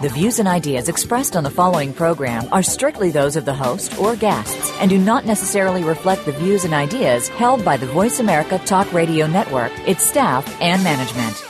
The views and ideas expressed on the following program are strictly those of the host or guests and do not necessarily reflect the views and ideas held by the Voice America Talk Radio Network, its staff, and management.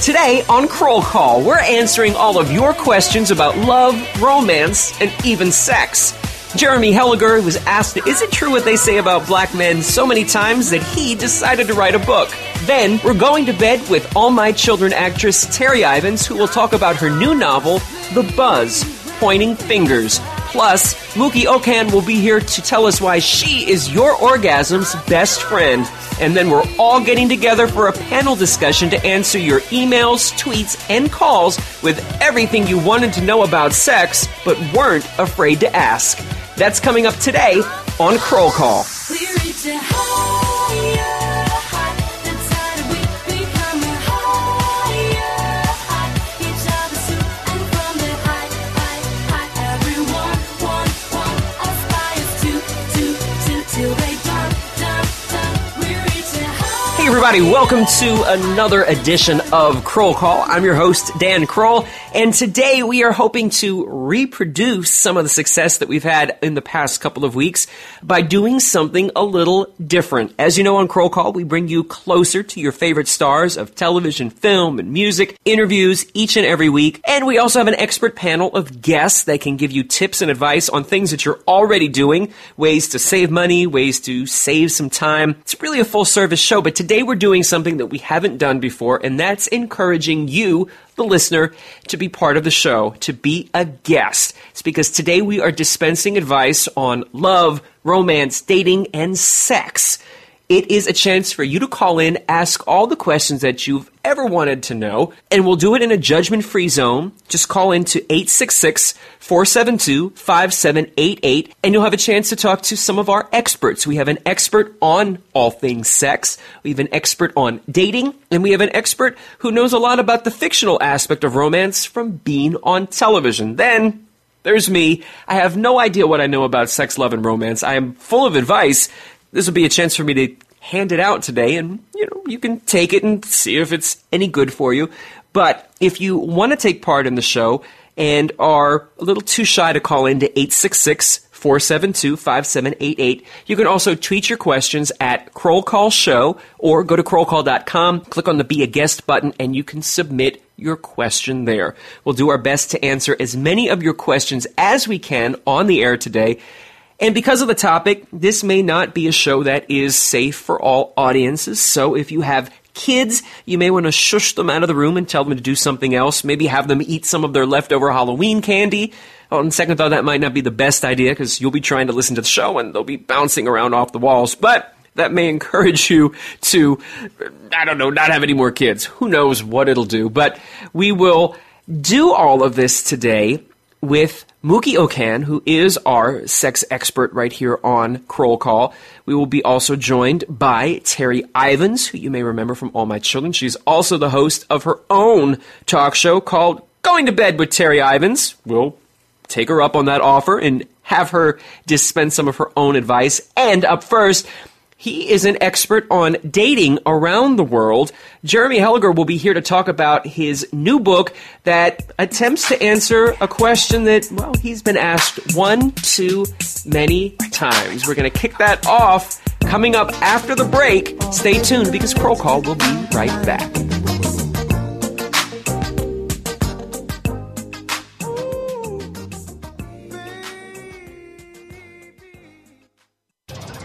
Today on Kroll Call, we're answering all of your questions about love, romance, and even sex. Jeremy Helligar was asked, Is it true what they say about black men so many times that he decided to write a book? Then, we're going to bed with All My Children actress Terri Ivens, who will talk about her new novel, The Buzz Pointing Fingers. Plus, Mookie Okan will be here to tell us why she is your orgasm's best friend. And then we're all getting together for a panel discussion to answer your emails, tweets, and calls with everything you wanted to know about sex but weren't afraid to ask. That's coming up today on Kroll Call. Hey, everybody, welcome to another edition of Kroll Call. I'm your host, Dan Kroll, and today we are hoping to reproduce some of the success that we've had in the past couple of weeks by doing something a little different. As you know, on Kroll Call, we bring you closer to your favorite stars of television, film, and music, interviews each and every week, and we also have an expert panel of guests that can give you tips and advice on things that you're already doing, ways to save money, ways to save some time. It's really a full service show, but today we're doing something that we haven't done before, and that's encouraging you, the listener, to be part of the show, to be a guest. It's because today we are dispensing advice on love, romance, dating, and sex. It is a chance for you to call in, ask all the questions that you've ever wanted to know, and we'll do it in a judgment free zone. Just call in to 866 472 5788, and you'll have a chance to talk to some of our experts. We have an expert on all things sex, we have an expert on dating, and we have an expert who knows a lot about the fictional aspect of romance from being on television. Then, there's me. I have no idea what I know about sex, love, and romance. I am full of advice. This will be a chance for me to hand it out today, and you know you can take it and see if it's any good for you. But if you want to take part in the show and are a little too shy to call in to 866 472 5788, you can also tweet your questions at Kroll Call Show or go to krollcall.com, click on the Be a Guest button, and you can submit your question there. We'll do our best to answer as many of your questions as we can on the air today. And because of the topic, this may not be a show that is safe for all audiences. So if you have kids, you may want to shush them out of the room and tell them to do something else. Maybe have them eat some of their leftover Halloween candy. On second thought, that might not be the best idea because you'll be trying to listen to the show and they'll be bouncing around off the walls. But that may encourage you to, I don't know, not have any more kids. Who knows what it'll do. But we will do all of this today with Mookie Okan, who is our sex expert right here on Kroll Call. We will be also joined by Terri Ivens, who you may remember from All My Children. She's also the host of her own talk show called Going to Bed with Terri Ivens. We'll take her up on that offer and have her dispense some of her own advice. And up first, he is an expert on dating around the world. Jeremy Helligar will be here to talk about his new book that attempts to answer a question that, well, he's been asked one too many times. We're going to kick that off coming up after the break. Stay tuned because Kroll Call will be right back.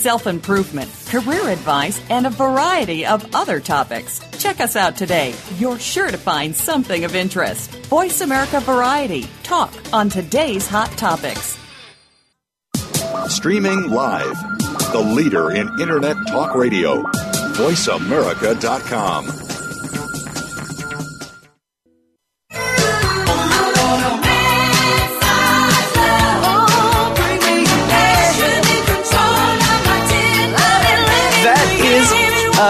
self improvement, career advice, and a variety of other topics. Check us out today. You're sure to find something of interest. Voice America Variety. Talk on today's hot topics. Streaming live. The leader in Internet talk radio. VoiceAmerica.com.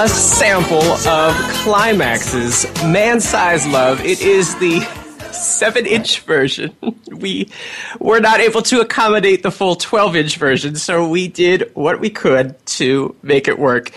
a sample of Klymaxx's Man Size Love. It is the seven inch version. We were not able to accommodate the full 12 inch version, so we did what we could to make it work.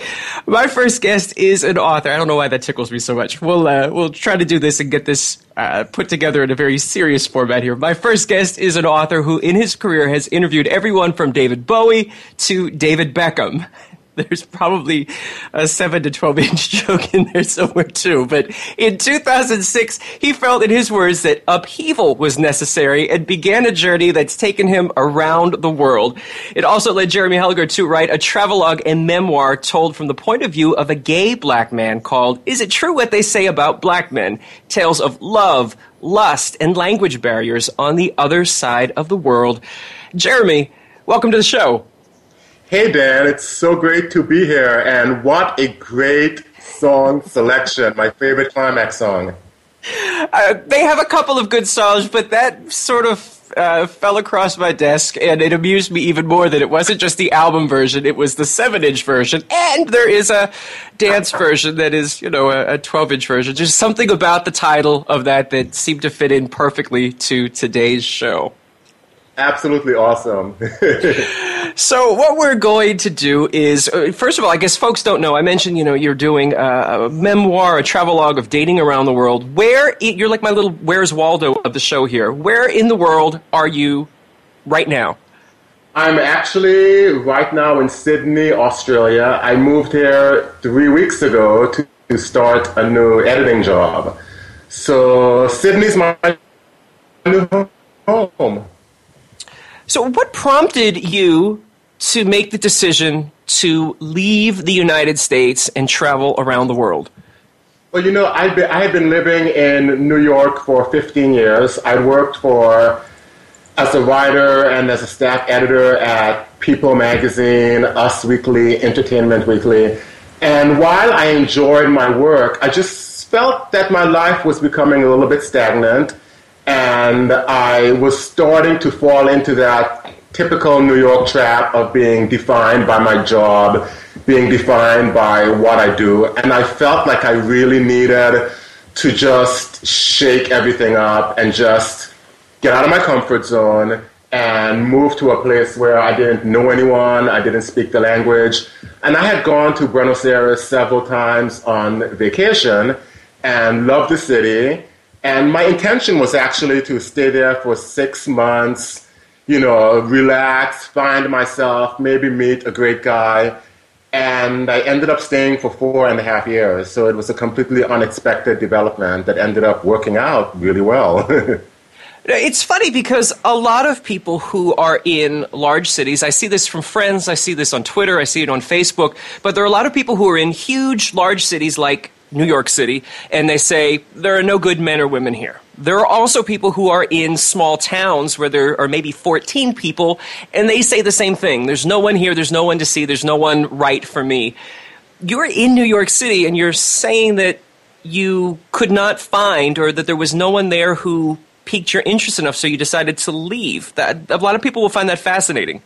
My first guest is an author. I don't know why that tickles me so much. We'll, uh, we'll try to do this and get this uh, put together in a very serious format here. My first guest is an author who, in his career, has interviewed everyone from David Bowie to David Beckham. there's probably a 7 to 12 inch joke in there somewhere too. But in 2006, he felt, in his words, that upheaval was necessary and began a journey that's taken him around the world. It also led Jeremy Helligar to write a travelogue and memoir told from the point of view of a gay black man called Is It True What They Say About Black Men? Tales of Love, Lust, and Language Barriers on the Other Side of the World. Jeremy, welcome to the show. Hey, Dan, it's so great to be here, and what a great song selection. My favorite Klymaxx song. Uh, they have a couple of good songs, but that sort of uh, fell across my desk, and it amused me even more that it wasn't just the album version; it was the seven-inch version, and there is a dance version that is, you know, a twelve-inch version. Just something about the title of that that seemed to fit in perfectly to today's show. Absolutely awesome. so what we're going to do is, uh, first of all, I guess folks don't know. I mentioned, you know, you're doing a, a memoir, a travelogue of dating around the world. Where you're like my little Where's Waldo of the show here. Where in the world are you right now? I'm actually right now in Sydney, Australia. I moved here three weeks ago to, to start a new editing job. So Sydney's my new home. So, what prompted you to make the decision to leave the United States and travel around the world? Well, you know, I'd been, I had been living in New York for 15 years. I'd worked for as a writer and as a staff editor at People Magazine, Us Weekly, Entertainment Weekly. And while I enjoyed my work, I just felt that my life was becoming a little bit stagnant and I was starting to fall into that typical New York trap of being defined by my job, being defined by what I do, and I felt like I really needed to just shake everything up and just get out of my comfort zone and move to a place where I didn't know anyone, I didn't speak the language. And I had gone to Buenos Aires several times on vacation and loved the city and my intention was actually to stay there for six months, you know, relax, find myself, maybe meet a great guy. And I ended up staying for four and a half years. So it was a completely unexpected development that ended up working out really well. It's funny because a lot of people who are in large cities, I see this from friends, I see this on Twitter, I see it on Facebook, but there are a lot of people who are in huge, large cities like New York City, and they say there are no good men or women here. There are also people who are in small towns where there are maybe 14 people, and they say the same thing. There's no one here, there's no one to see, there's no one right for me. You're in New York City, and you're saying that you could not find, or that there was no one there who piqued your interest enough, so you decided to leave. That, a lot of people will find that fascinating.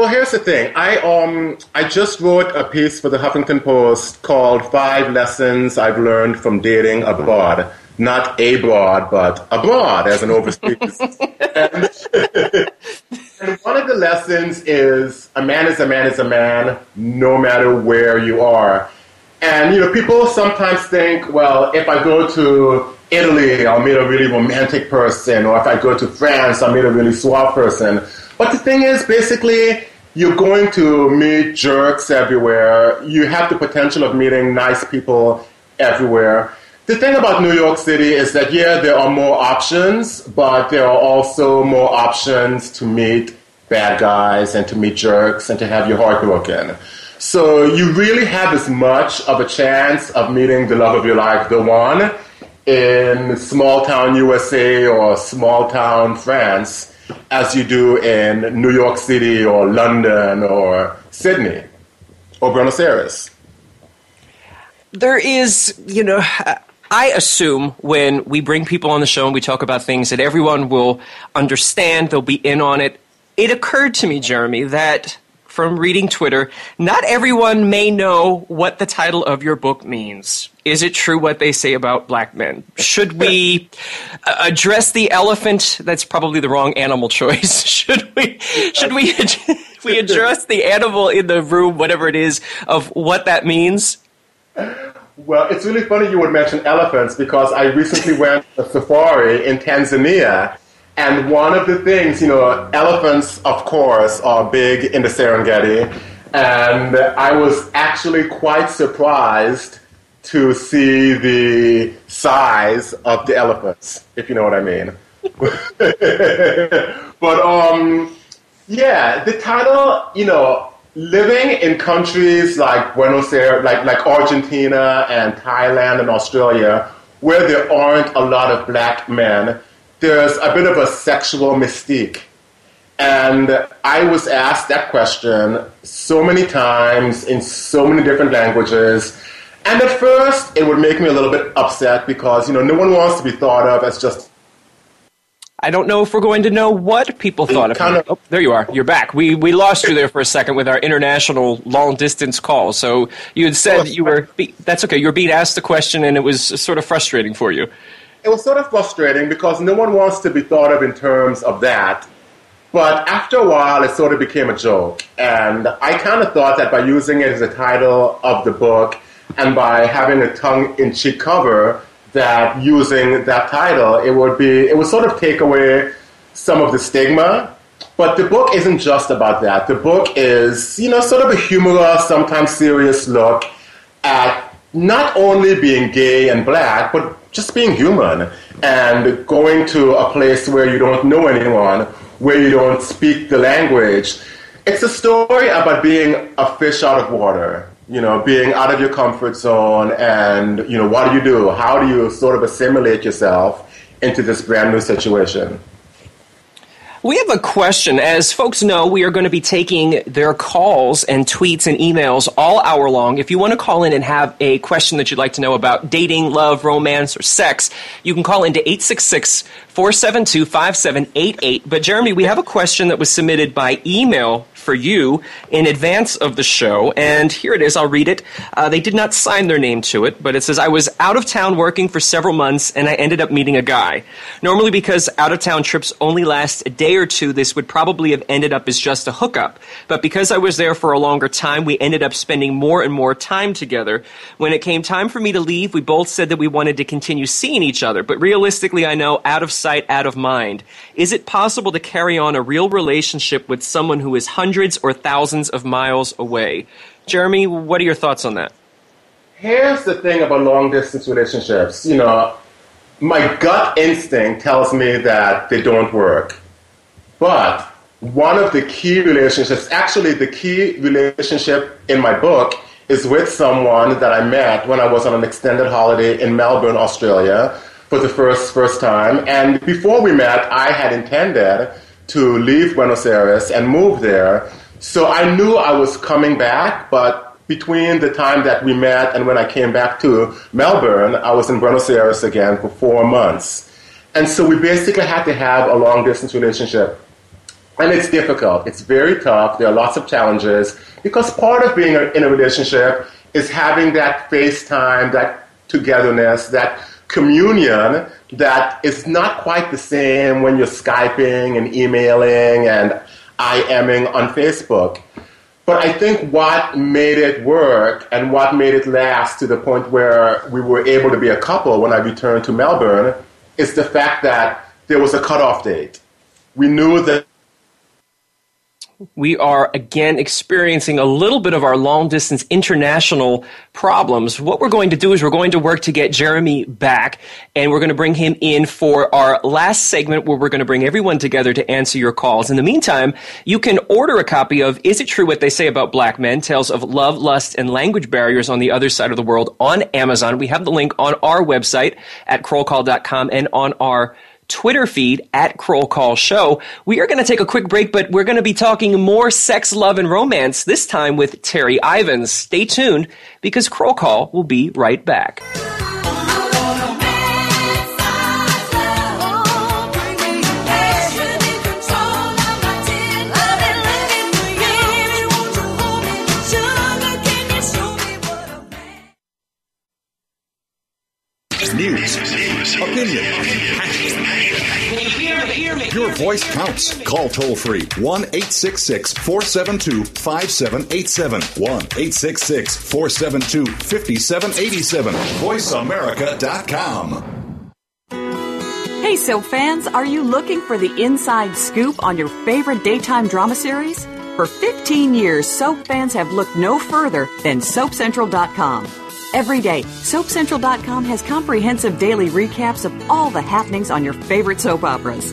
Well, here's the thing. I um I just wrote a piece for the Huffington Post called Five Lessons I've Learned from Dating Abroad. Not abroad, but abroad as an overseas. and, and one of the lessons is a man is a man is a man, no matter where you are. And you know, people sometimes think, well, if I go to Italy, I'll meet a really romantic person, or if I go to France, I'll meet a really suave person. But the thing is, basically, you're going to meet jerks everywhere. You have the potential of meeting nice people everywhere. The thing about New York City is that, yeah, there are more options, but there are also more options to meet bad guys and to meet jerks and to have your heart broken. So you really have as much of a chance of meeting the love of your life, the one, in small town USA or small town France as you do in New York City or London or Sydney or Buenos Aires. There is, you know, I assume when we bring people on the show and we talk about things that everyone will understand, they'll be in on it. It occurred to me, Jeremy, that from reading Twitter, not everyone may know what the title of your book means. Is it true what they say about black men? Should we address the elephant? That's probably the wrong animal choice. should we should we we address the animal in the room whatever it is of what that means? Well, it's really funny you would mention elephants because I recently went a safari in Tanzania. And one of the things, you know, elephants, of course, are big in the Serengeti. And I was actually quite surprised to see the size of the elephants, if you know what I mean. but, um, yeah, the title, you know, living in countries like Buenos Aires, like, like Argentina and Thailand and Australia, where there aren't a lot of black men, there's a bit of a sexual mystique. And I was asked that question so many times in so many different languages. And at first, it would make me a little bit upset because, you know, no one wants to be thought of as just I don't know if we're going to know what people thought of kind of, oh, there you are. You're back. We we lost you there for a second with our international long distance call. So you had said oh. that you were. That's okay. You were being asked the question, and it was sort of frustrating for you. It was sort of frustrating because no one wants to be thought of in terms of that. But after a while, it sort of became a joke, and I kind of thought that by using it as a title of the book and by having a tongue-in-cheek cover that using that title, it would be it would sort of take away some of the stigma. But the book isn't just about that. The book is, you know, sort of a humorous, sometimes serious look at not only being gay and black, but just being human and going to a place where you don't know anyone, where you don't speak the language. It's a story about being a fish out of water you know, being out of your comfort zone and, you know, what do you do? How do you sort of assimilate yourself into this brand new situation? We have a question. As folks know, we are going to be taking their calls and tweets and emails all hour long. If you want to call in and have a question that you'd like to know about dating, love, romance, or sex, you can call into 866 472 5788. But Jeremy, we have a question that was submitted by email for you in advance of the show, and here it is. I'll read it. Uh, they did not sign their name to it, but it says, I was out of town working for several months, and I ended up meeting a guy. Normally, because out of town trips only last a day or two, this would probably have ended up as just a hookup. But because I was there for a longer time, we ended up spending more and more time together. When it came time for me to leave, we both said that we wanted to continue seeing each other, but realistically, I know out of sight, out of mind. Is it possible to carry on a real relationship with someone who is hundreds or thousands of miles away? Jeremy, what are your thoughts on that? Here's the thing about long distance relationships. You know, my gut instinct tells me that they don't work. But one of the key relationships, actually, the key relationship in my book is with someone that I met when I was on an extended holiday in Melbourne, Australia for the first first time. And before we met, I had intended to leave Buenos Aires and move there. So I knew I was coming back, but between the time that we met and when I came back to Melbourne, I was in Buenos Aires again for four months. And so we basically had to have a long distance relationship. And it's difficult. It's very tough. There are lots of challenges because part of being in a relationship is having that FaceTime, that togetherness, that communion that is not quite the same when you're Skyping and emailing and IMing on Facebook. But I think what made it work and what made it last to the point where we were able to be a couple when I returned to Melbourne is the fact that there was a cutoff date. We knew that we are again experiencing a little bit of our long distance international problems. What we're going to do is we're going to work to get Jeremy back and we're going to bring him in for our last segment where we're going to bring everyone together to answer your calls. In the meantime, you can order a copy of Is It True What They Say About Black Men? Tales of Love, Lust, and Language Barriers on the Other Side of the World on Amazon. We have the link on our website at krollcall.com and on our Twitter feed at Kroll Call Show. We are going to take a quick break, but we're going to be talking more sex, love, and romance this time with Terri Ivens. Stay tuned because Kroll Call will be right back. News, opinion, your voice counts. Call toll free 1 866 472 5787. 1 866 472 5787. VoiceAmerica.com. Hey, soap fans, are you looking for the inside scoop on your favorite daytime drama series? For 15 years, soap fans have looked no further than SoapCentral.com. Every day, SoapCentral.com has comprehensive daily recaps of all the happenings on your favorite soap operas.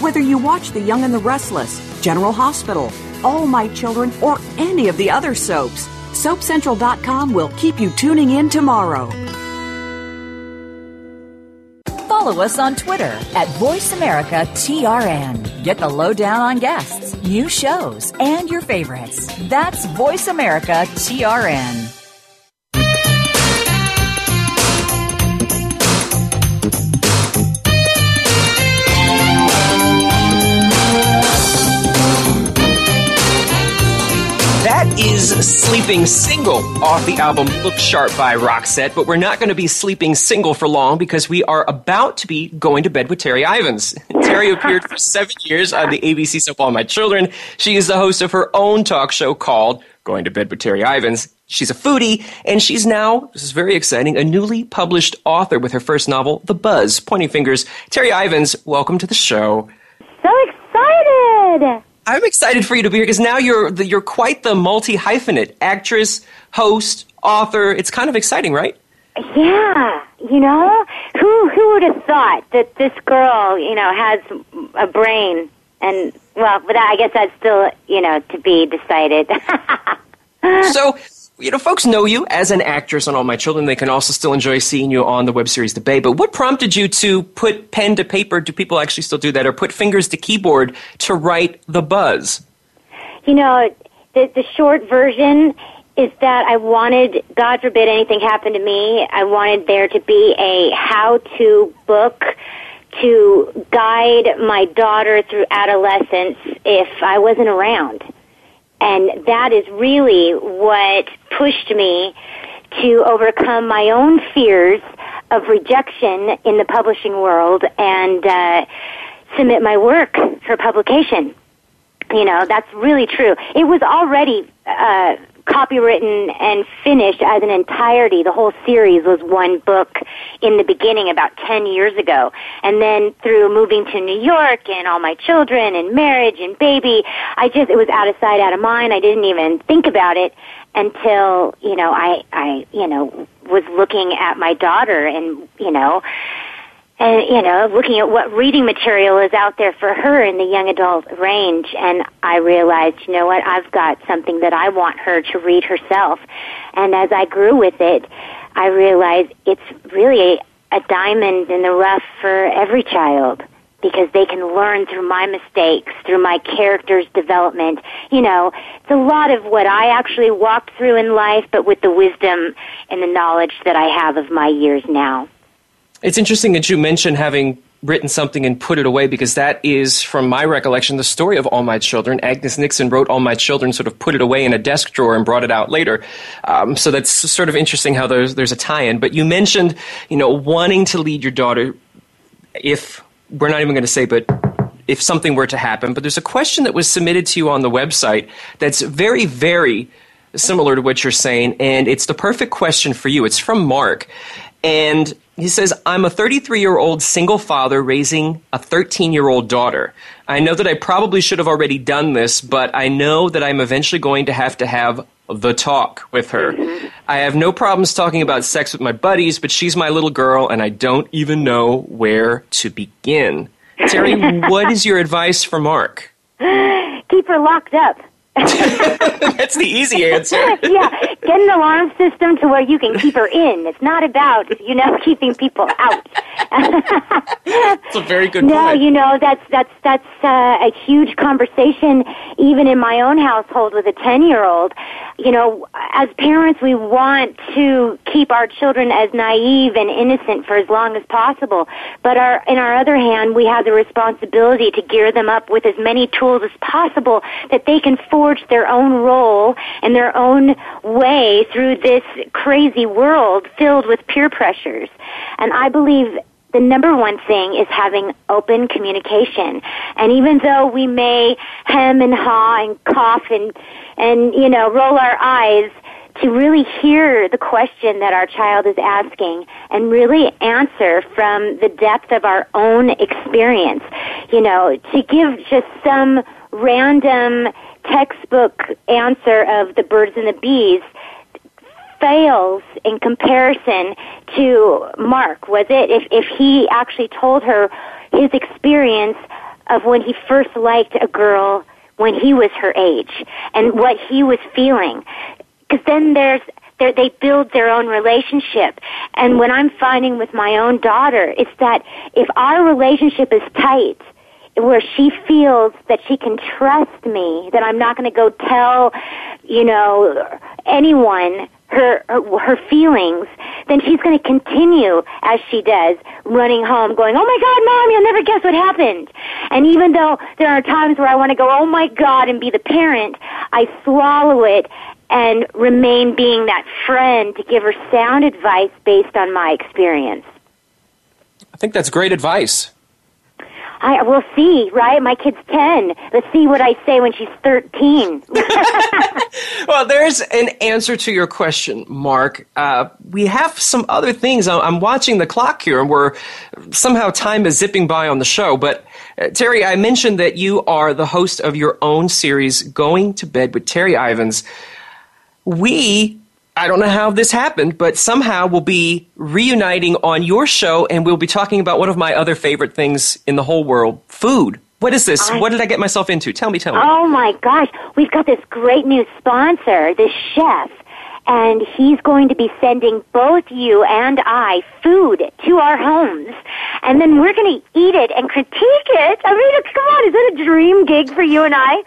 Whether you watch The Young and the Restless, General Hospital, All My Children, or any of the other soaps, SoapCentral.com will keep you tuning in tomorrow. Follow us on Twitter at VoiceAmericaTRN. Get the lowdown on guests, new shows, and your favorites. That's VoiceAmericaTRN. Is Sleeping Single off the album Look Sharp by Roxette, but we're not going to be sleeping single for long because we are about to be going to bed with Terri Ivens. Terri appeared for seven years on the ABC soap All My Children. She is the host of her own talk show called Going to Bed with Terri Ivens. She's a foodie, and she's now, this is very exciting, a newly published author with her first novel, The Buzz, Pointing Fingers. Terri Ivens, welcome to the show. So excited! I'm excited for you to be here because now you're the, you're quite the multi hyphenate actress, host, author. It's kind of exciting, right? Yeah, you know, who who would have thought that this girl, you know, has a brain and well, but I guess that's still, you know, to be decided. so, you know, folks know you as an actress on All My Children. They can also still enjoy seeing you on the web series The Bay. But what prompted you to put pen to paper? Do people actually still do that? Or put fingers to keyboard to write The Buzz? You know, the, the short version is that I wanted, God forbid anything happened to me, I wanted there to be a how to book to guide my daughter through adolescence if I wasn't around. And that is really what pushed me to overcome my own fears of rejection in the publishing world and uh, submit my work for publication. You know, that's really true. It was already uh, copywritten and finished as an entirety. The whole series was one book in the beginning about 10 years ago. And then through moving to New York and all my children and marriage and baby, I just, it was out of sight, out of mind. I didn't even think about it until, you know, I, I, you know, was looking at my daughter and, you know, and you know looking at what reading material is out there for her in the young adult range and i realized you know what i've got something that i want her to read herself and as i grew with it i realized it's really a diamond in the rough for every child because they can learn through my mistakes, through my character's development. You know, it's a lot of what I actually walked through in life, but with the wisdom and the knowledge that I have of my years now. It's interesting that you mentioned having written something and put it away because that is, from my recollection, the story of All My Children. Agnes Nixon wrote All My Children, sort of put it away in a desk drawer and brought it out later. Um, so that's sort of interesting how there's, there's a tie-in. But you mentioned, you know, wanting to lead your daughter if, we're not even going to say, but if something were to happen. But there's a question that was submitted to you on the website that's very, very similar to what you're saying, and it's the perfect question for you. It's from Mark. And He says, I'm a 33 year old single father raising a 13 year old daughter. I know that I probably should have already done this, but I know that I'm eventually going to have to have the talk with her. Mm-hmm. I have no problems talking about sex with my buddies, but she's my little girl and I don't even know where to begin. Terri, what is your advice for Mark? Keep her locked up. That's the easy answer. yeah, get an alarm system to where you can keep her in. It's not about you know keeping people out. That's a very good no, point. you know that's that's that's uh, a huge conversation even in my own household with a ten year old. You know, as parents, we want to keep our children as naive and innocent for as long as possible. But our, in our other hand, we have the responsibility to gear them up with as many tools as possible that they can forge their own role and their own way through this crazy world filled with peer pressures. And I believe the number one thing is having open communication. And even though we may hem and haw and cough and, and, you know, roll our eyes, to really hear the question that our child is asking and really answer from the depth of our own experience. You know, to give just some random textbook answer of the birds and the bees fails in comparison to Mark, was it? If, if he actually told her his experience of when he first liked a girl when he was her age and what he was feeling. Because then there's, they build their own relationship. And what I'm finding with my own daughter is that if our relationship is tight, where she feels that she can trust me, that I'm not going to go tell, you know, anyone her, her her feelings, then she's going to continue as she does, running home, going, "Oh my God, mom, you'll never guess what happened." And even though there are times where I want to go, "Oh my God," and be the parent, I swallow it and remain being that friend to give her sound advice based on my experience. I think that's great advice. I will see, right? My kid's 10. Let's see what I say when she's 13. well, there's an answer to your question, Mark. Uh, we have some other things. I'm watching the clock here, and we're somehow time is zipping by on the show. But uh, Terri, I mentioned that you are the host of your own series, Going to Bed with Terri Ivens. We I don't know how this happened, but somehow we'll be reuniting on your show and we'll be talking about one of my other favorite things in the whole world food. What is this? I, what did I get myself into? Tell me, tell me. Oh my gosh. We've got this great new sponsor, this chef, and he's going to be sending both you and I food to our homes. And then we're going to eat it and critique it. I mean, come on, is it a dream gig for you and I?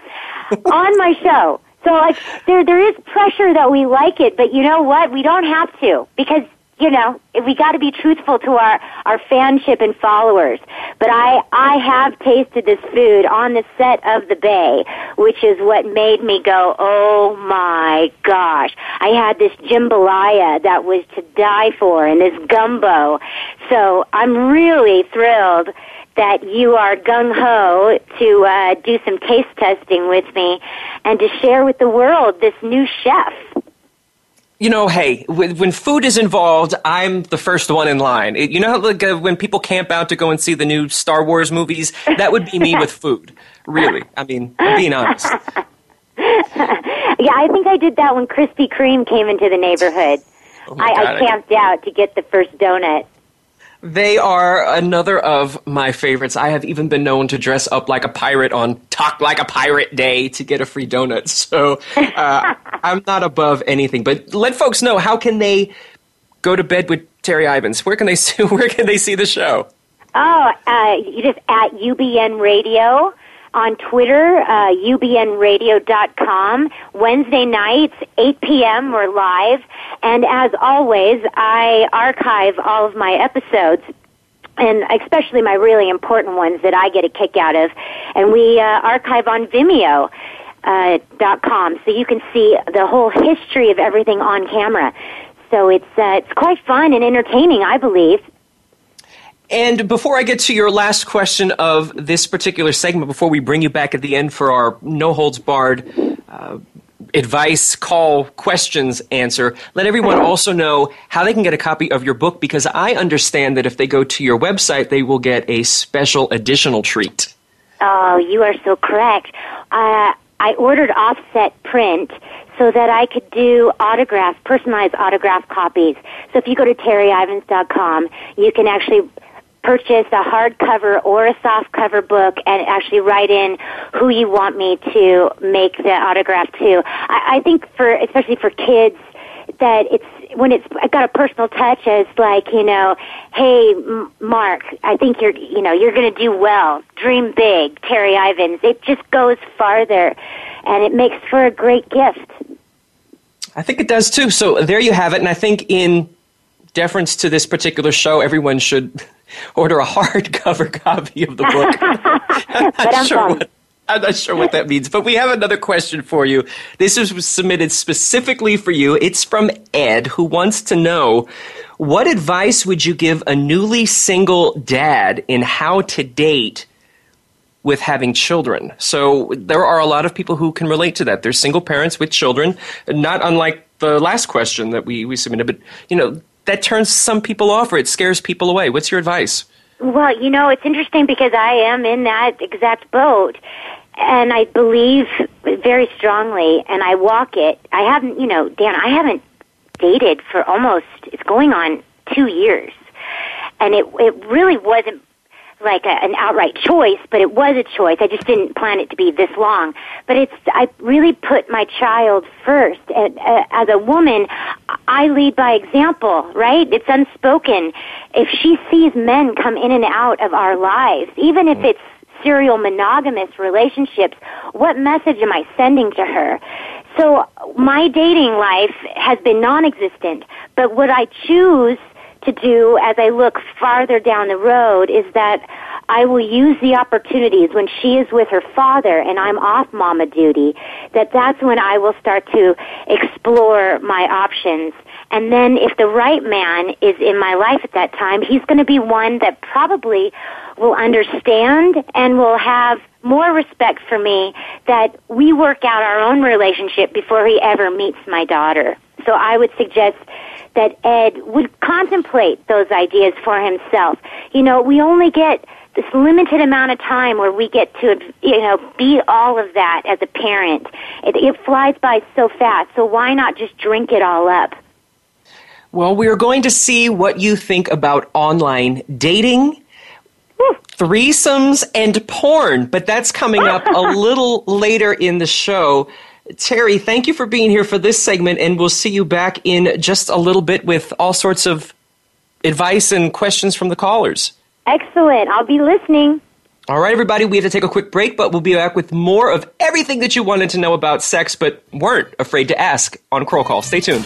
on my show. So like there there is pressure that we like it, but you know what? We don't have to because you know we got to be truthful to our our fanship and followers. But I I have tasted this food on the set of the Bay, which is what made me go, oh my gosh! I had this jambalaya that was to die for, and this gumbo. So I'm really thrilled that you are gung ho to uh, do some taste testing with me and to share with the world this new chef. You know, hey, when food is involved, I'm the first one in line. you know, like uh, when people camp out to go and see the new Star Wars movies, that would be me with food. Really, I mean, I'm being honest. yeah, I think I did that when Krispy Kreme came into the neighborhood. Oh I, God, I camped I... out to get the first donut. They are another of my favorites. I have even been known to dress up like a pirate on Talk Like a Pirate Day to get a free donut. So uh, I'm not above anything. But let folks know how can they go to bed with Terri Ivens? Where can they see, where can they see the show? Oh, uh, you just at UBN Radio on Twitter, uh, ubnradio.com. Wednesday nights, 8 p.m., we're live. And as always, I archive all of my episodes and especially my really important ones that I get a kick out of. And we uh, archive on Vimeo. Uh, dot com, so you can see the whole history of everything on camera. So it's uh, it's quite fun and entertaining, I believe. And before I get to your last question of this particular segment, before we bring you back at the end for our no holds barred uh, advice, call, questions answer, let everyone also know how they can get a copy of your book because I understand that if they go to your website, they will get a special additional treat. Oh, you are so correct. Uh, I ordered offset print so that I could do autograph, personalized autograph copies. So if you go to terriivens.com, you can actually purchase a hardcover or a softcover book and actually write in who you want me to make the autograph to. I, I think for, especially for kids, that it's when it's got a personal touch as like you know hey mark i think you're you know you're going to do well. Dream big terri ivens it just goes farther and it makes for a great gift. I think it does too. So there you have it and i think in deference to this particular show everyone should order a hardcover copy of the book. I'm not sure what, I'm not sure what that means, but we have another question for you. This was submitted specifically for you. It's from Ed, who wants to know what advice would you give a newly single dad in how to date with having children? So there are a lot of people who can relate to that. They're single parents with children, not unlike the last question that we, we submitted, but you know, that turns some people off or it scares people away. What's your advice? Well, you know, it's interesting because I am in that exact boat and I believe very strongly and I walk it. I haven't, you know, Dan, I haven't dated for almost it's going on 2 years. And it it really wasn't like a, an outright choice, but it was a choice. I just didn't plan it to be this long. But it's I really put my child first. And, uh, as a woman, I lead by example, right? It's unspoken. If she sees men come in and out of our lives, even if it's serial monogamous relationships, what message am I sending to her? So my dating life has been non-existent, but what I choose to do as I look farther down the road is that I will use the opportunities when she is with her father and I'm off mama duty, that that's when I will start to explore my options. And then if the right man is in my life at that time, he's going to be one that probably will understand and will have more respect for me that we work out our own relationship before he ever meets my daughter. So I would suggest that Ed would contemplate those ideas for himself. You know, we only get this limited amount of time where we get to, you know, be all of that as a parent. It, it flies by so fast, so why not just drink it all up? Well, we are going to see what you think about online dating, threesomes, and porn, but that's coming up a little later in the show. Terri, thank you for being here for this segment, and we'll see you back in just a little bit with all sorts of advice and questions from the callers. Excellent. I'll be listening. All right, everybody, we have to take a quick break, but we'll be back with more of everything that you wanted to know about sex but weren't afraid to ask on Kroll Call. Stay tuned.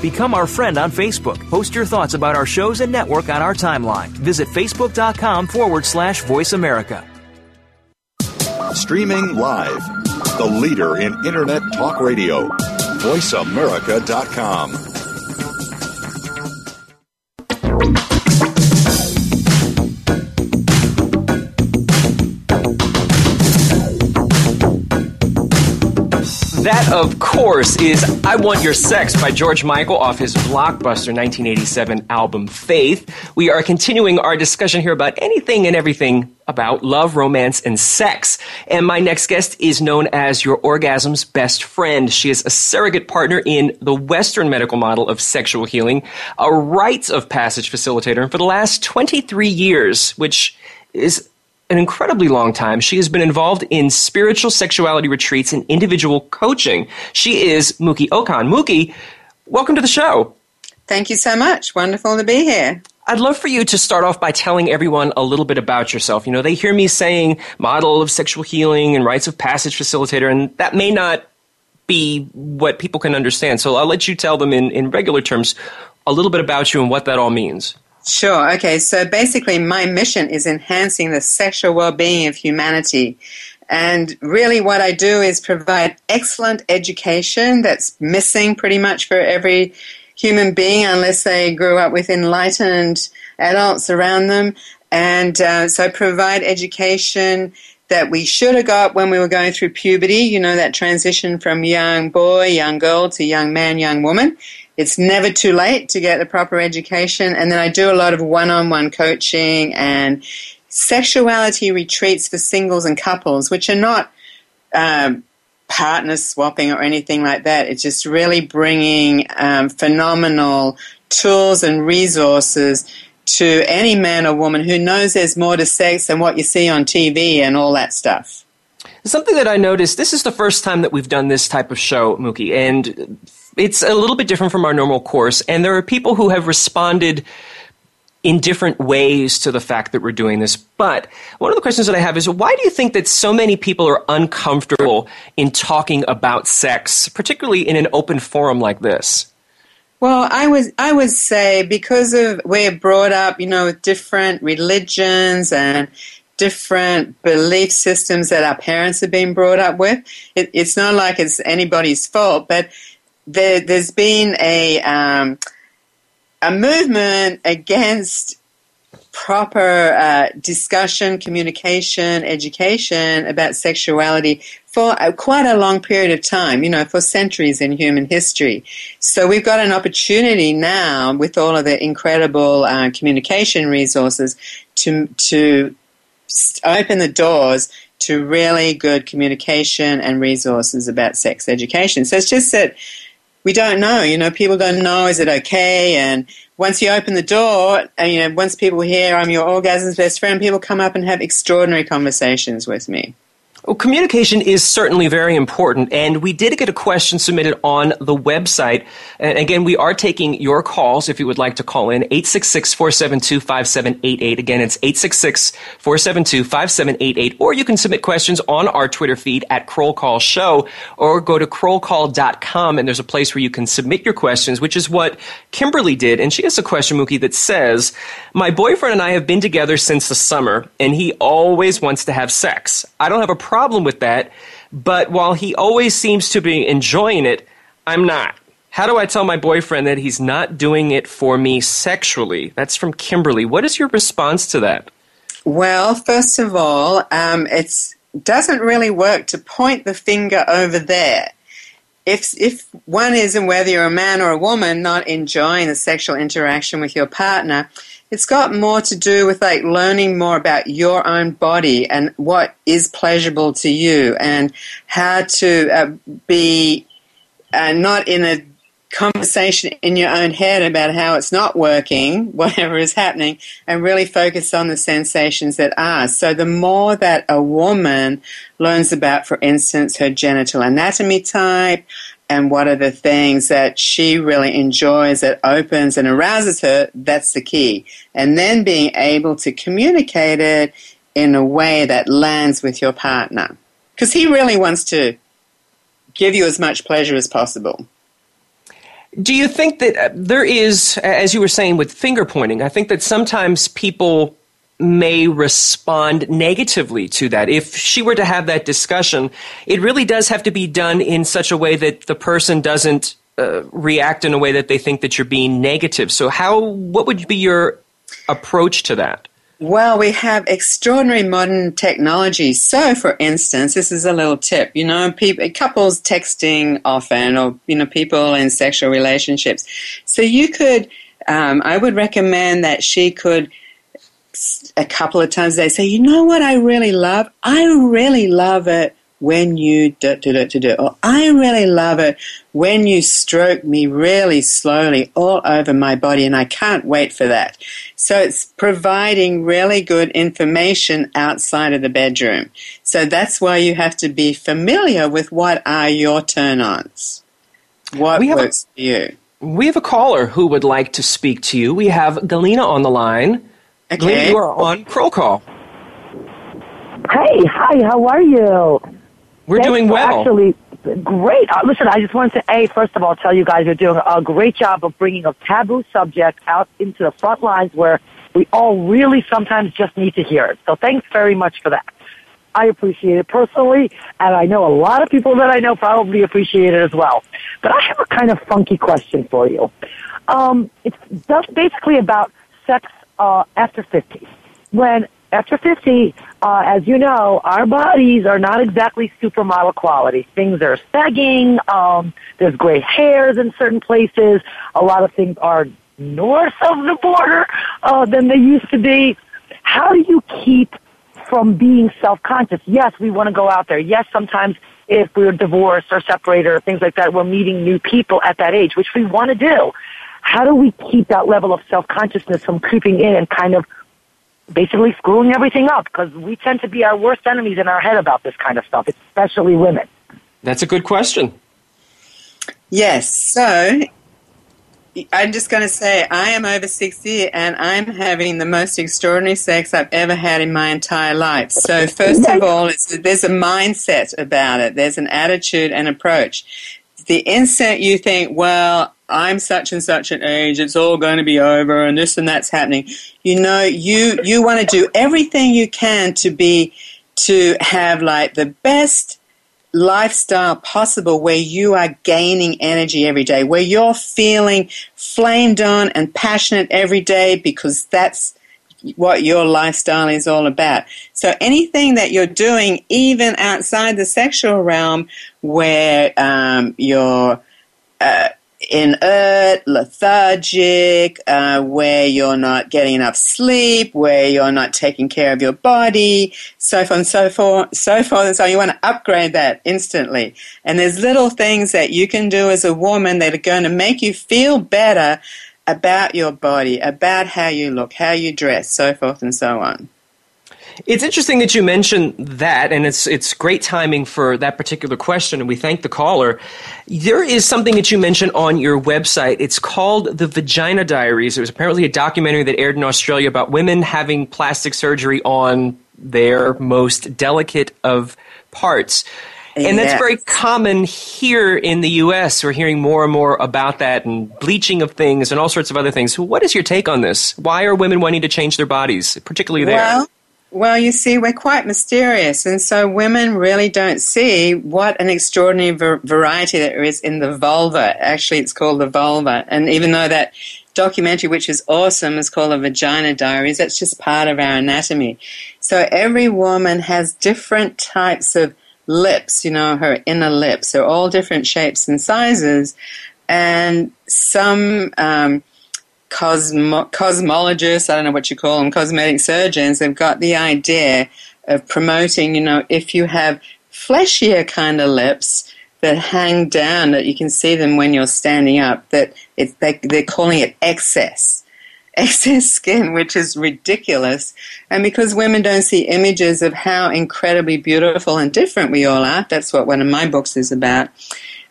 Become our friend on Facebook. Post your thoughts about our shows and network on our timeline. Visit facebook.com forward slash voice America. Streaming live, the leader in Internet talk radio. VoiceAmerica.com. That, of course, is I Want Your Sex by George Michael off his blockbuster 1987 album Faith. We are continuing our discussion here about anything and everything about love, romance, and sex. And my next guest is known as your orgasm's best friend. She is a surrogate partner in the Western medical model of sexual healing, a rites of passage facilitator, and for the last 23 years, which is an incredibly long time. She has been involved in spiritual sexuality retreats and individual coaching. She is Mukee Okan. Mukee, welcome to the show. Thank you so much. Wonderful to be here. I'd love for you to start off by telling everyone a little bit about yourself. You know, they hear me saying model of sexual healing and rites of passage facilitator, and that may not be what people can understand. So I'll let you tell them in, in regular terms a little bit about you and what that all means. Sure. Okay. So basically, my mission is enhancing the sexual well being of humanity. And really, what I do is provide excellent education that's missing pretty much for every human being unless they grew up with enlightened adults around them. And uh, so, provide education that we should have got when we were going through puberty, you know, that transition from young boy, young girl to young man, young woman it's never too late to get the proper education. And then I do a lot of one on one coaching and sexuality retreats for singles and couples, which are not um, partner swapping or anything like that. It's just really bringing um, phenomenal tools and resources to any man or woman who knows there's more to sex than what you see on TV and all that stuff. Something that I noticed, this is the first time that we've done this type of show, Mukee, and it's a little bit different from our normal course. And there are people who have responded in different ways to the fact that we're doing this. But one of the questions that I have is why do you think that so many people are uncomfortable in talking about sex, particularly in an open forum like this? Well, I was I would say because of we're brought up, you know, with different religions and different belief systems that our parents have been brought up with. It, it's not like it's anybody's fault, but there, has been a um, a movement against proper uh, discussion, communication, education about sexuality for a, quite a long period of time, you know, for centuries in human history. So we've got an opportunity now with all of the incredible uh, communication resources to, to open the doors to really good communication and resources about sex education. So it's just that we don't know. You know, people don't know is it okay? And once you open the door, and, you know, once people hear I'm your orgasm's best friend, people come up and have extraordinary conversations with me. Well, communication is certainly very important, and we did get a question submitted on the website. And again, we are taking your calls if you would like to call in 866 472 5788. Again, it's 866 472 5788. Or you can submit questions on our Twitter feed at Kroll Call Show, or go to krollcall.com, and there's a place where you can submit your questions, which is what Kimberly did. And she has a question, Mukee, that says My boyfriend and I have been together since the summer, and he always wants to have sex. I don't have a problem with that. But while he always seems to be enjoying it, I'm not. How do I tell my boyfriend that he's not doing it for me sexually? That's from Kimberly. What is your response to that? Well, first of all, um, it doesn't really work to point the finger over there. If, if one is, and whether you're a man or a woman, not enjoying the sexual interaction with your partner, it's got more to do with like learning more about your own body and what is pleasurable to you and how to uh, be uh, not in a conversation in your own head about how it's not working, whatever is happening, and really focus on the sensations that are. So the more that a woman learns about, for instance, her genital anatomy type, and what are the things that she really enjoys that opens and arouses her, that's the key. And then being able to communicate it in a way that lands with your partner. Because he really wants to give you as much pleasure as possible. Do you think that uh, there is, as you were saying with finger pointing, I think that sometimes people may respond negatively to that. If she were to have that discussion, it really does have to be done in such a way that the person doesn't uh, react in a way that they think that you're being negative. So, how what would be your approach to that? Well, we have extraordinary modern technology. So, for instance, this is a little tip. You know, people, couples texting often, or you know, people in sexual relationships. So, you could. Um, I would recommend that she could a couple of times they say, you know what I really love? I really love it when you do, do, do, do, do. Or I really love it when you stroke me really slowly all over my body, and I can't wait for that. So it's providing really good information outside of the bedroom. So that's why you have to be familiar with what are your turn ons. What works a, for you. We have a caller who would like to speak to you. We have Galina on the line. Okay. You are on Kroll Call. Hey, hi, how are you? We're Thanks doing well. Actually, great. Uh, listen, I just wanted to, A, first of all, tell you guys you're doing a great job of bringing a taboo subject out into the front lines where we all really sometimes just need to hear it. So thanks very much for that. I appreciate it personally, and I know a lot of people that I know probably appreciate it as well. But I have a kind of funky question for you. Um, it's just basically about sex uh, after 50. When after 50, uh, as you know, our bodies are not exactly supermodel quality. Things are sagging. Um, there's gray hairs in certain places. A lot of things are north of the border uh, than they used to be. How do you keep from being self-conscious? Yes, we want to go out there. Yes, sometimes if we're divorced or separated or things like that, we're meeting new people at that age, which we want to do. How do we keep that level of self-consciousness from creeping in and kind of basically screwing everything up because we tend to be our worst enemies in our head about this kind of stuff, especially women. That's a good question. Yes. So I'm just going to say I am over 60 and I'm having the most extraordinary sex I've ever had in my entire life. So, first of all, there's a mindset about it, there's an attitude and approach. The instant you think, well, I'm such and such an age, it's all going to be over and this and that's happening. You know, you you want to do everything you can to be to have like the best lifestyle possible where you are gaining energy every day, where you're feeling flamed on and passionate every day because that's what your lifestyle is all about. So anything that you're doing, even outside the sexual realm, where um, you're uh, inert, lethargic, uh, where you're not getting enough sleep, where you're not taking care of your body, so forth and so forth, so forth and so on. You want to upgrade that instantly. And there's little things that you can do as a woman that are going to make you feel better about your body, about how you look, how you dress, so forth and so on. It's interesting that you mentioned that, and it's it's great timing for that particular question, and we thank the caller. There is something that you mentioned on your website. It's called the Vagina Diaries. It was apparently a documentary that aired in Australia about women having plastic surgery on their most delicate of parts. And that's very common here in the U.S. We're hearing more and more about that and bleaching of things and all sorts of other things. What is your take on this? Why are women wanting to change their bodies, particularly there? Well, well, you see, we're quite mysterious, and so women really don't see what an extraordinary variety there is in the vulva. Actually, it's called the vulva, and even though that documentary, which is awesome, is called the Vagina Diaries, that's just part of our anatomy. So every woman has different types of lips, you know, her inner lips. They're all different shapes and sizes, and some. Um, cosmo- cosmologists, I don't know what you call them, cosmetic surgeons, they've got the idea of promoting, you know, if you have fleshier kind of lips that hang down, that you can see them when you're standing up, that it's, they, they're calling it excess. Excess skin, which is ridiculous. And because women don't see images of how incredibly beautiful and different we all are, that's what one of my books is about.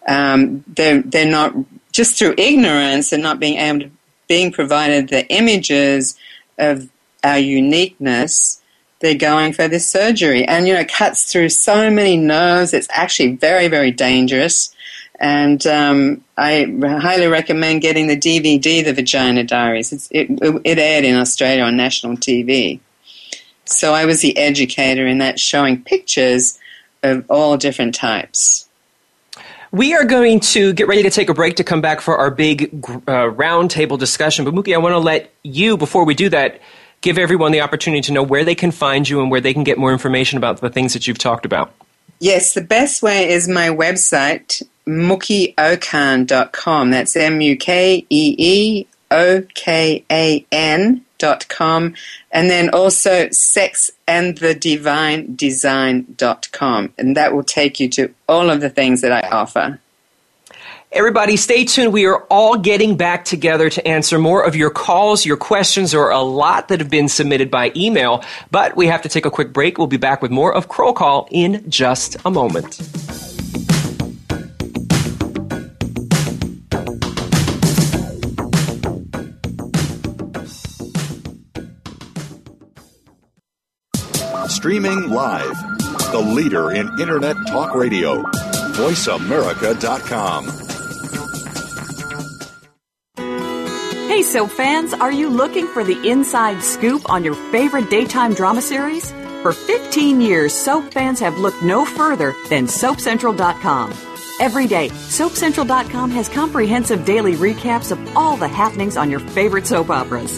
Um, they're, they're not, just through ignorance and not being able to being provided the images of our uniqueness, they're going for this surgery. And, you know, it cuts through so many nerves. It's actually very, very dangerous. And um, I highly recommend getting the DVD, The Vagina Diaries. It, it aired in Australia on national TV. So I was the educator in that, showing pictures of all different types. We are going to get ready to take a break to come back for our big uh, roundtable discussion. But Mukee, I want to let you, before we do that, give everyone the opportunity to know where they can find you and where they can get more information about the things that you've talked about. Yes, the best way is my website, mukeeokan.com. That's M U K E E O K A N dot com. And then also sexandthedivinedesign.com. And that will take you to all of the things that I offer. Everybody, stay tuned. We are all getting back together to answer more of your calls, your questions, or a lot that have been submitted by email. But we have to take a quick break. We'll be back with more of Kroll Call in just a moment. Streaming live, the leader in Internet talk radio, voiceamerica.com. Hey, soap fans, are you looking for the inside scoop on your favorite daytime drama series? For 15 years, soap fans have looked no further than SoapCentral.com. Every day, SoapCentral.com has comprehensive daily recaps of all the happenings on your favorite soap operas.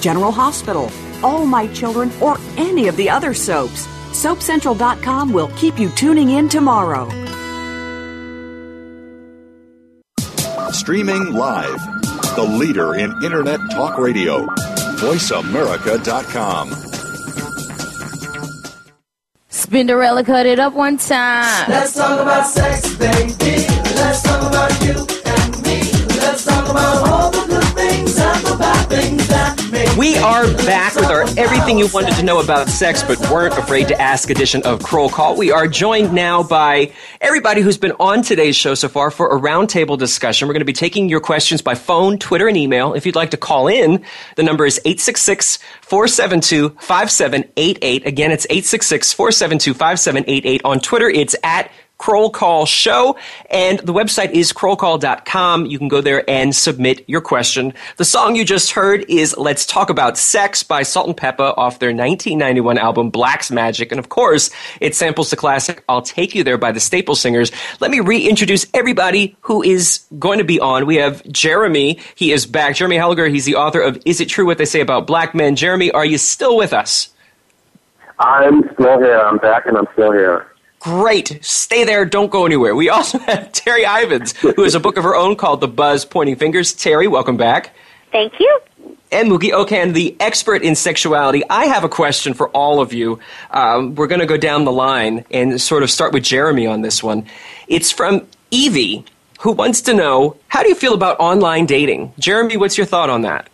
General Hospital, All My Children, or any of the other soaps. SoapCentral.com will keep you tuning in tomorrow. Streaming live, the leader in Internet talk radio, voiceamerica.com. Spinderella cut it up one time. Let's talk about sex, baby. Let's talk about you and me. Let's talk about all we are back with our everything you wanted to know about sex but weren't afraid to ask edition of Kroll Call. We are joined now by everybody who's been on today's show so far for a roundtable discussion. We're going to be taking your questions by phone, Twitter, and email. If you'd like to call in, the number is 866 472 5788. Again, it's 866 472 5788. On Twitter, it's at Kroll Call Show. And the website is krollcall.com. You can go there and submit your question. The song you just heard is Let's Talk About Sex by Salt-N-Pepa off their 1991 album Blacks' Magic. And of course, it samples the classic I'll Take You There by the Staple Singers. Let me reintroduce everybody who is going to be on. We have Jeremy. He is back. Jeremy Helligar. He's the author of Is It True What They Say About Black Men? Jeremy, are you still with us? I'm still here. I'm back and I'm still here. Great. Stay there. Don't go anywhere. We also have Terri Ivens, who has a book of her own called The Buzz Pointing Fingers. Terri, welcome back. Thank you. And Mukee Okan, the expert in sexuality. I have a question for all of you. Um, we're going to go down the line and sort of start with Jeremy on this one. It's from Evie, who wants to know how do you feel about online dating? Jeremy, what's your thought on that?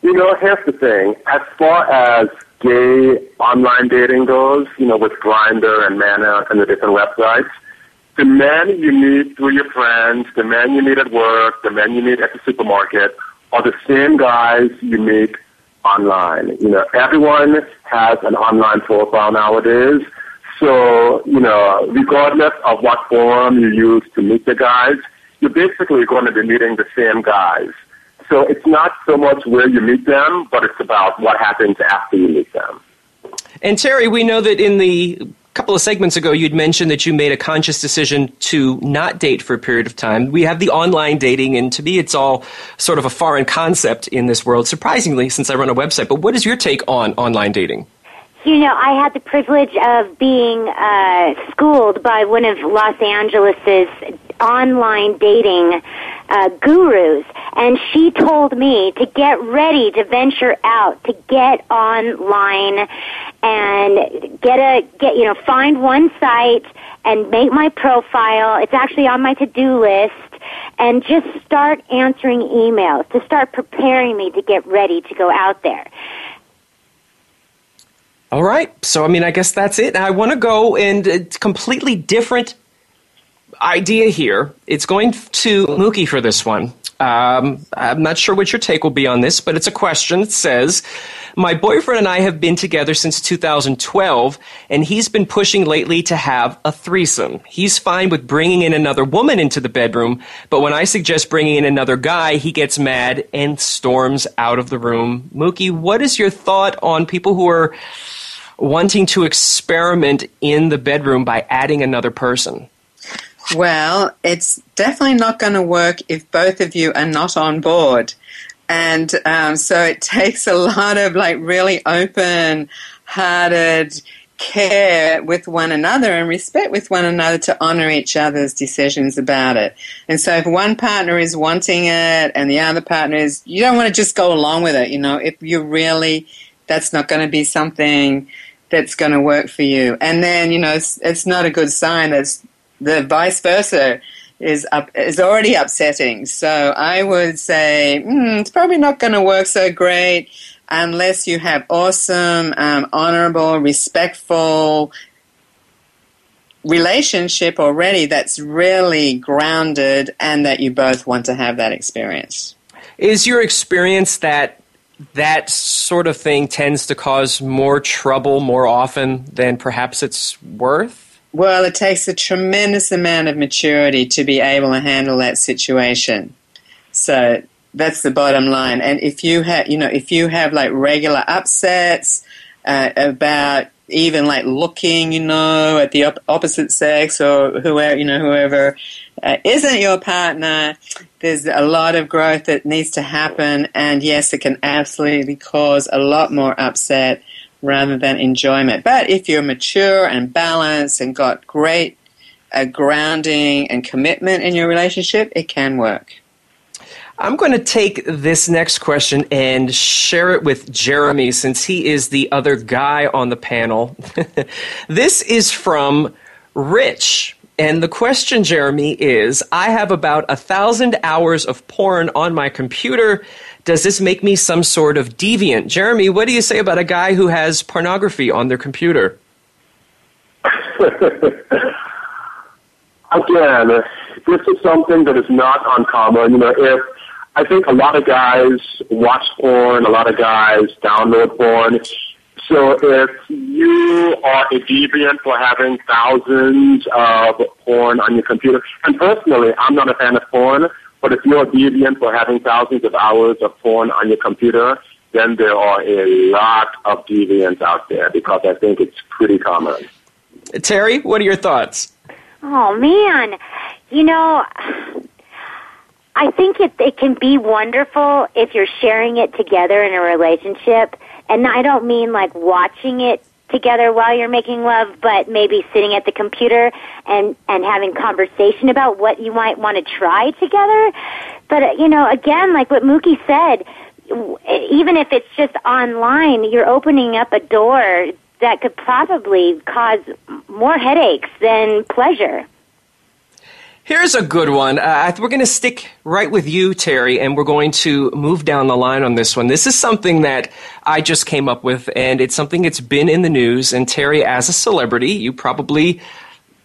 You know, here's the thing. As far as gay online dating goes, you know, with Grindr and Mana and the different websites, the men you meet through your friends, the men you meet at work, the men you meet at the supermarket are the same guys you meet online. You know, everyone has an online profile nowadays. So, you know, regardless of what forum you use to meet the guys, you're basically going to be meeting the same guys. So it's not so much where you meet them, but it's about what happens after you meet them. And Terri, we know that in the couple of segments ago, you'd mentioned that you made a conscious decision to not date for a period of time. We have the online dating, and to me, it's all sort of a foreign concept in this world, surprisingly, since I run a website. But what is your take on online dating? You know, I had the privilege of being uh, schooled by one of Los Angeles's online dating uh, gurus, and she told me to get ready to venture out, to get online, and get a get you know find one site and make my profile. It's actually on my to do list. And just start answering emails to start preparing me to get ready to go out there. All right. So, I mean, I guess that's it. I want to go and it's completely different idea here. It's going to Mukee for this one. Um, I'm not sure what your take will be on this, but it's a question. It says, My boyfriend and I have been together since 2012, and he's been pushing lately to have a threesome. He's fine with bringing in another woman into the bedroom, but when I suggest bringing in another guy, he gets mad and storms out of the room. Mukee, what is your thought on people who are wanting to experiment in the bedroom by adding another person? Well, it's definitely not going to work if both of you are not on board. And um, so it takes a lot of like really open hearted care with one another and respect with one another to honor each other's decisions about it. And so if one partner is wanting it and the other partner is, you don't want to just go along with it. You know, if you really, that's not going to be something that's going to work for you. And then, you know, it's, it's not a good sign that's the vice versa is up, is already upsetting. So I would say mm, it's probably not going to work so great unless you have awesome, um, honorable, respectful relationship already that's really grounded and that you both want to have that experience. Is your experience that that sort of thing tends to cause more trouble more often than perhaps it's worth? Well, it takes a tremendous amount of maturity to be able to handle that situation. So that's the bottom line. And if you have, you know, if you have like regular upsets uh, about even like looking, you know, at the op- opposite sex or whoever, you know, whoever uh, isn't your partner, there's a lot of growth that needs to happen. And yes, it can absolutely cause a lot more upset rather than enjoyment. But if you're mature and balanced and got great uh, grounding and commitment in your relationship, it can work. I'm going to take this next question and share it with Jeremy since he is the other guy on the panel. this is from Rich. And the question, Jeremy, is I have about a thousand hours of porn on my computer does this make me some sort of deviant? Jeremy, what do you say about a guy who has pornography on their computer? Again, this is something that is not uncommon. You know, if I think a lot of guys watch porn, a lot of guys download porn. So if you are a deviant for having thousands of porn on your computer, and personally, I'm not a fan of porn, but if you're a deviant for having thousands of hours of porn on your computer, then there are a lot of deviants out there because I think it's pretty common. Terri, what are your thoughts? Oh man, you know, I think it it can be wonderful if you're sharing it together in a relationship, and I don't mean like watching it together while you're making love, but maybe sitting at the computer and and having conversation about what you might want to try together. But you know, again, like what Mukee said, even if it's just online, you're opening up a door that could probably cause more headaches than pleasure. Here's a good one. Uh, we're going to stick right with you, Terri, and we're going to move down the line on this one. This is something that I just came up with, and it's something that's been in the news. And Terri, as a celebrity, you probably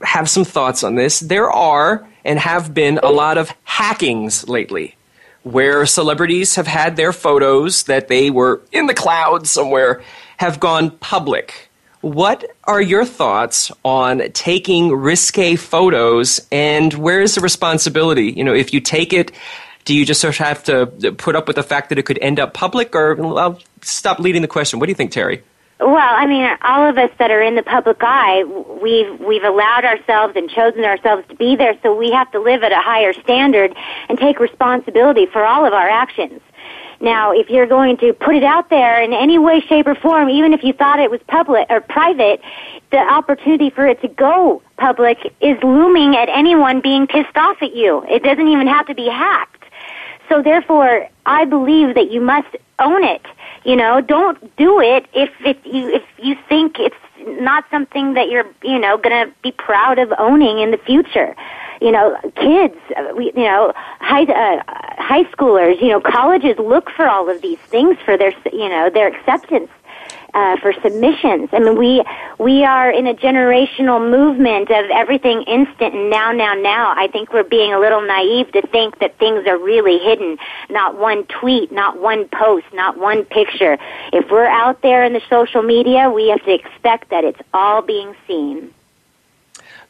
have some thoughts on this. There are and have been a lot of hackings lately where celebrities have had their photos that they were in the cloud somewhere have gone public what are your thoughts on taking risque photos and where is the responsibility? You know, if you take it, do you just sort of have to put up with the fact that it could end up public or I'll stop leading the question. What do you think, Terri? Well, I mean, all of us that are in the public eye, we've we've allowed ourselves and chosen ourselves to be there, so we have to live at a higher standard and take responsibility for all of our actions. Now, if you're going to put it out there in any way, shape, or form, even if you thought it was public or private, the opportunity for it to go public is looming at anyone being pissed off at you. It doesn't even have to be hacked. So therefore, I believe that you must own it. You know, don't do it if if you if you think it's not something that you're you know going to be proud of owning in the future you know, kids, uh, you know, high uh, high schoolers, you know, colleges look for all of these things for their, you know, their acceptance. uh, for submissions. I mean, we we are in a generational movement of everything instant and now, now, now. I think we're being a little naive to think that things are really hidden. Not one tweet, not one post, not one picture. If we're out there in the social media, we have to expect that it's all being seen.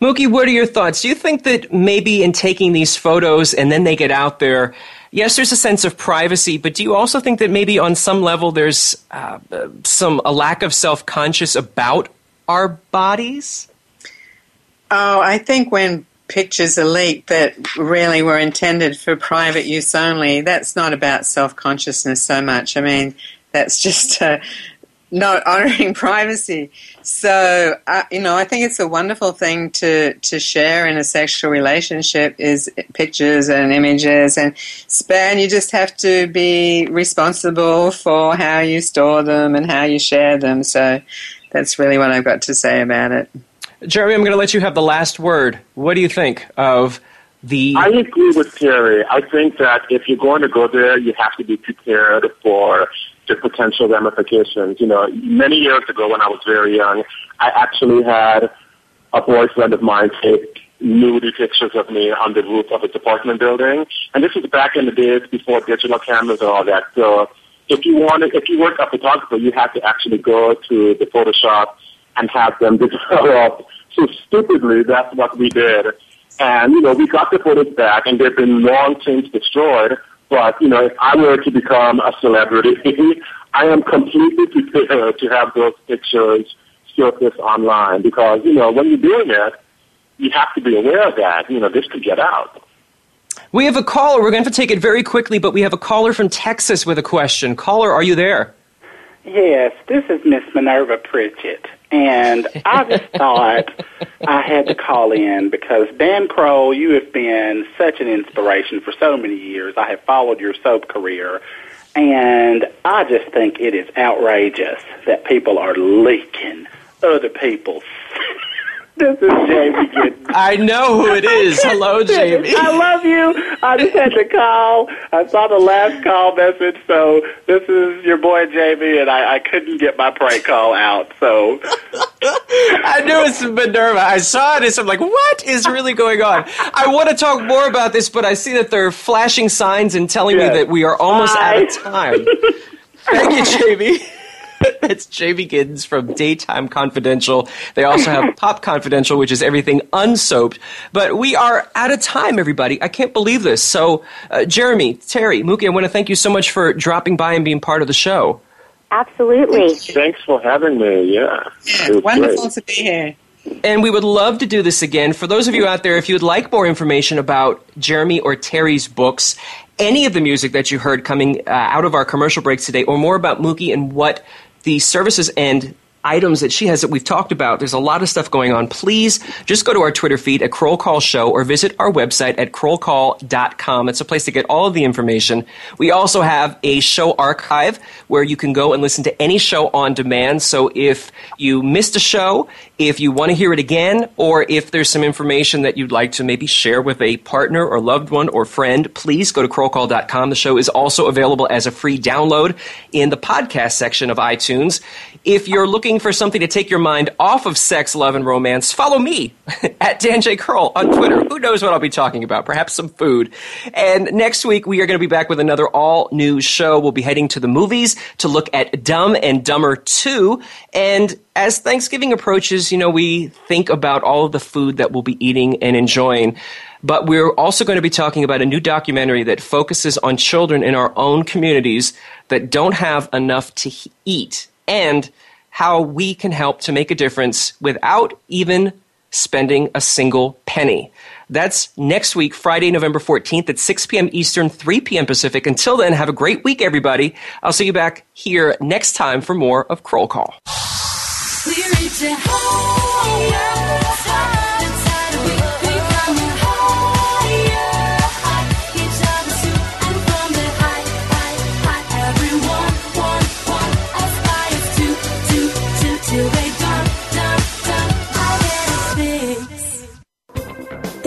Mukee, what are your thoughts? Do you think that maybe in taking these photos and then they get out there, yes, there's a sense of privacy, but do you also think that maybe on some level there's uh, some a lack of self conscious about our bodies? Oh, I think when pictures are leaked that really were intended for private use only, that's not about self consciousness so much. I mean, that's just uh, not honoring privacy. So, uh, you know, I think it's a wonderful thing to, to share in a sexual relationship is pictures and images and span. You just have to be responsible for how you store them and how you share them. So that's really what I've got to say about it. Jeremy, I'm going to let you have the last word. What do you think of the. I agree with Terri. I think that if you're going to go there, you have to be prepared for the potential ramifications. You know, many years ago when I was very young, I actually had a boyfriend of mine take nudie pictures of me on the roof of a apartment building. And this was back in the days before digital cameras and all that. So if you wanted, if you were a photographer, you had to actually go to the Photoshop and have them develop. So stupidly, that's what we did. And, you know, we got the footage back and they've been long since destroyed. But, you know, if I were to become a celebrity, I am completely prepared to have those pictures surface online because, you know, when you're doing it, you have to be aware of that. You know, this could get out. We have a caller. We're going to take it very quickly, but we have a caller from Texas with a question. Caller, are you there? Yes, this is Miss Minerva Pritchett. And I just thought I had to call in because Dan Kroll, you have been such an inspiration for so many years. I have followed your soap career. And I just think it is outrageous that people are leaking other people's this is Jamey Giddens. I know who it is. Hello, Jamey. I love you. I just had to call. I saw the last call message, so this is your boy Jamey, and I, I couldn't get my prank call out. So I knew it's Minerva. I saw it, and I'm like, what is really going on? I want to talk more about this, but I see that there are flashing signs and telling Yes. me that we are almost Bye. out of time. Thank you, Jamey. It's Jamey Giddens from Daytime Confidential. They also have Pop Confidential, which is everything unsoaped. But we are out of time, everybody. I can't believe this. So, uh, Jeremy, Terri, Mukee, I want to thank you so much for dropping by and being part of the show. Absolutely. Thanks for having me. Yeah. It was Wonderful great. to be here. And we would love to do this again. For those of you out there, if you would like more information about Jeremy or Terri's books, any of the music that you heard coming uh, out of our commercial breaks today, or more about Mukee and what the services and items that she has that we've talked about, there's a lot of stuff going on. Please just go to our Twitter feed at Kroll Call Show or visit our website at krollcall.com. It's a place to get all of the information. We also have a show archive where you can go and listen to any show on demand. So if you missed a show, if you want to hear it again, or if there's some information that you'd like to maybe share with a partner or loved one or friend, please go to krollcall.com. The show is also available as a free download in the podcast section of iTunes. If you're looking for something to take your mind off of sex, love, and romance, follow me at Dan J. Kroll on Twitter. Who knows what I'll be talking about? Perhaps some food. And next week, we are going to be back with another all new show. We'll be heading to the movies to look at Dumb and Dumber 2. And as Thanksgiving approaches, you know, we think about all of the food that we'll be eating and enjoying. But we're also going to be talking about a new documentary that focuses on children in our own communities that don't have enough to eat and how we can help to make a difference without even spending a single penny. That's next week, Friday, November 14th at 6 p.m. Eastern, 3 p.m. Pacific. Until then, have a great week, everybody. I'll see you back here next time for more of Kroll Call.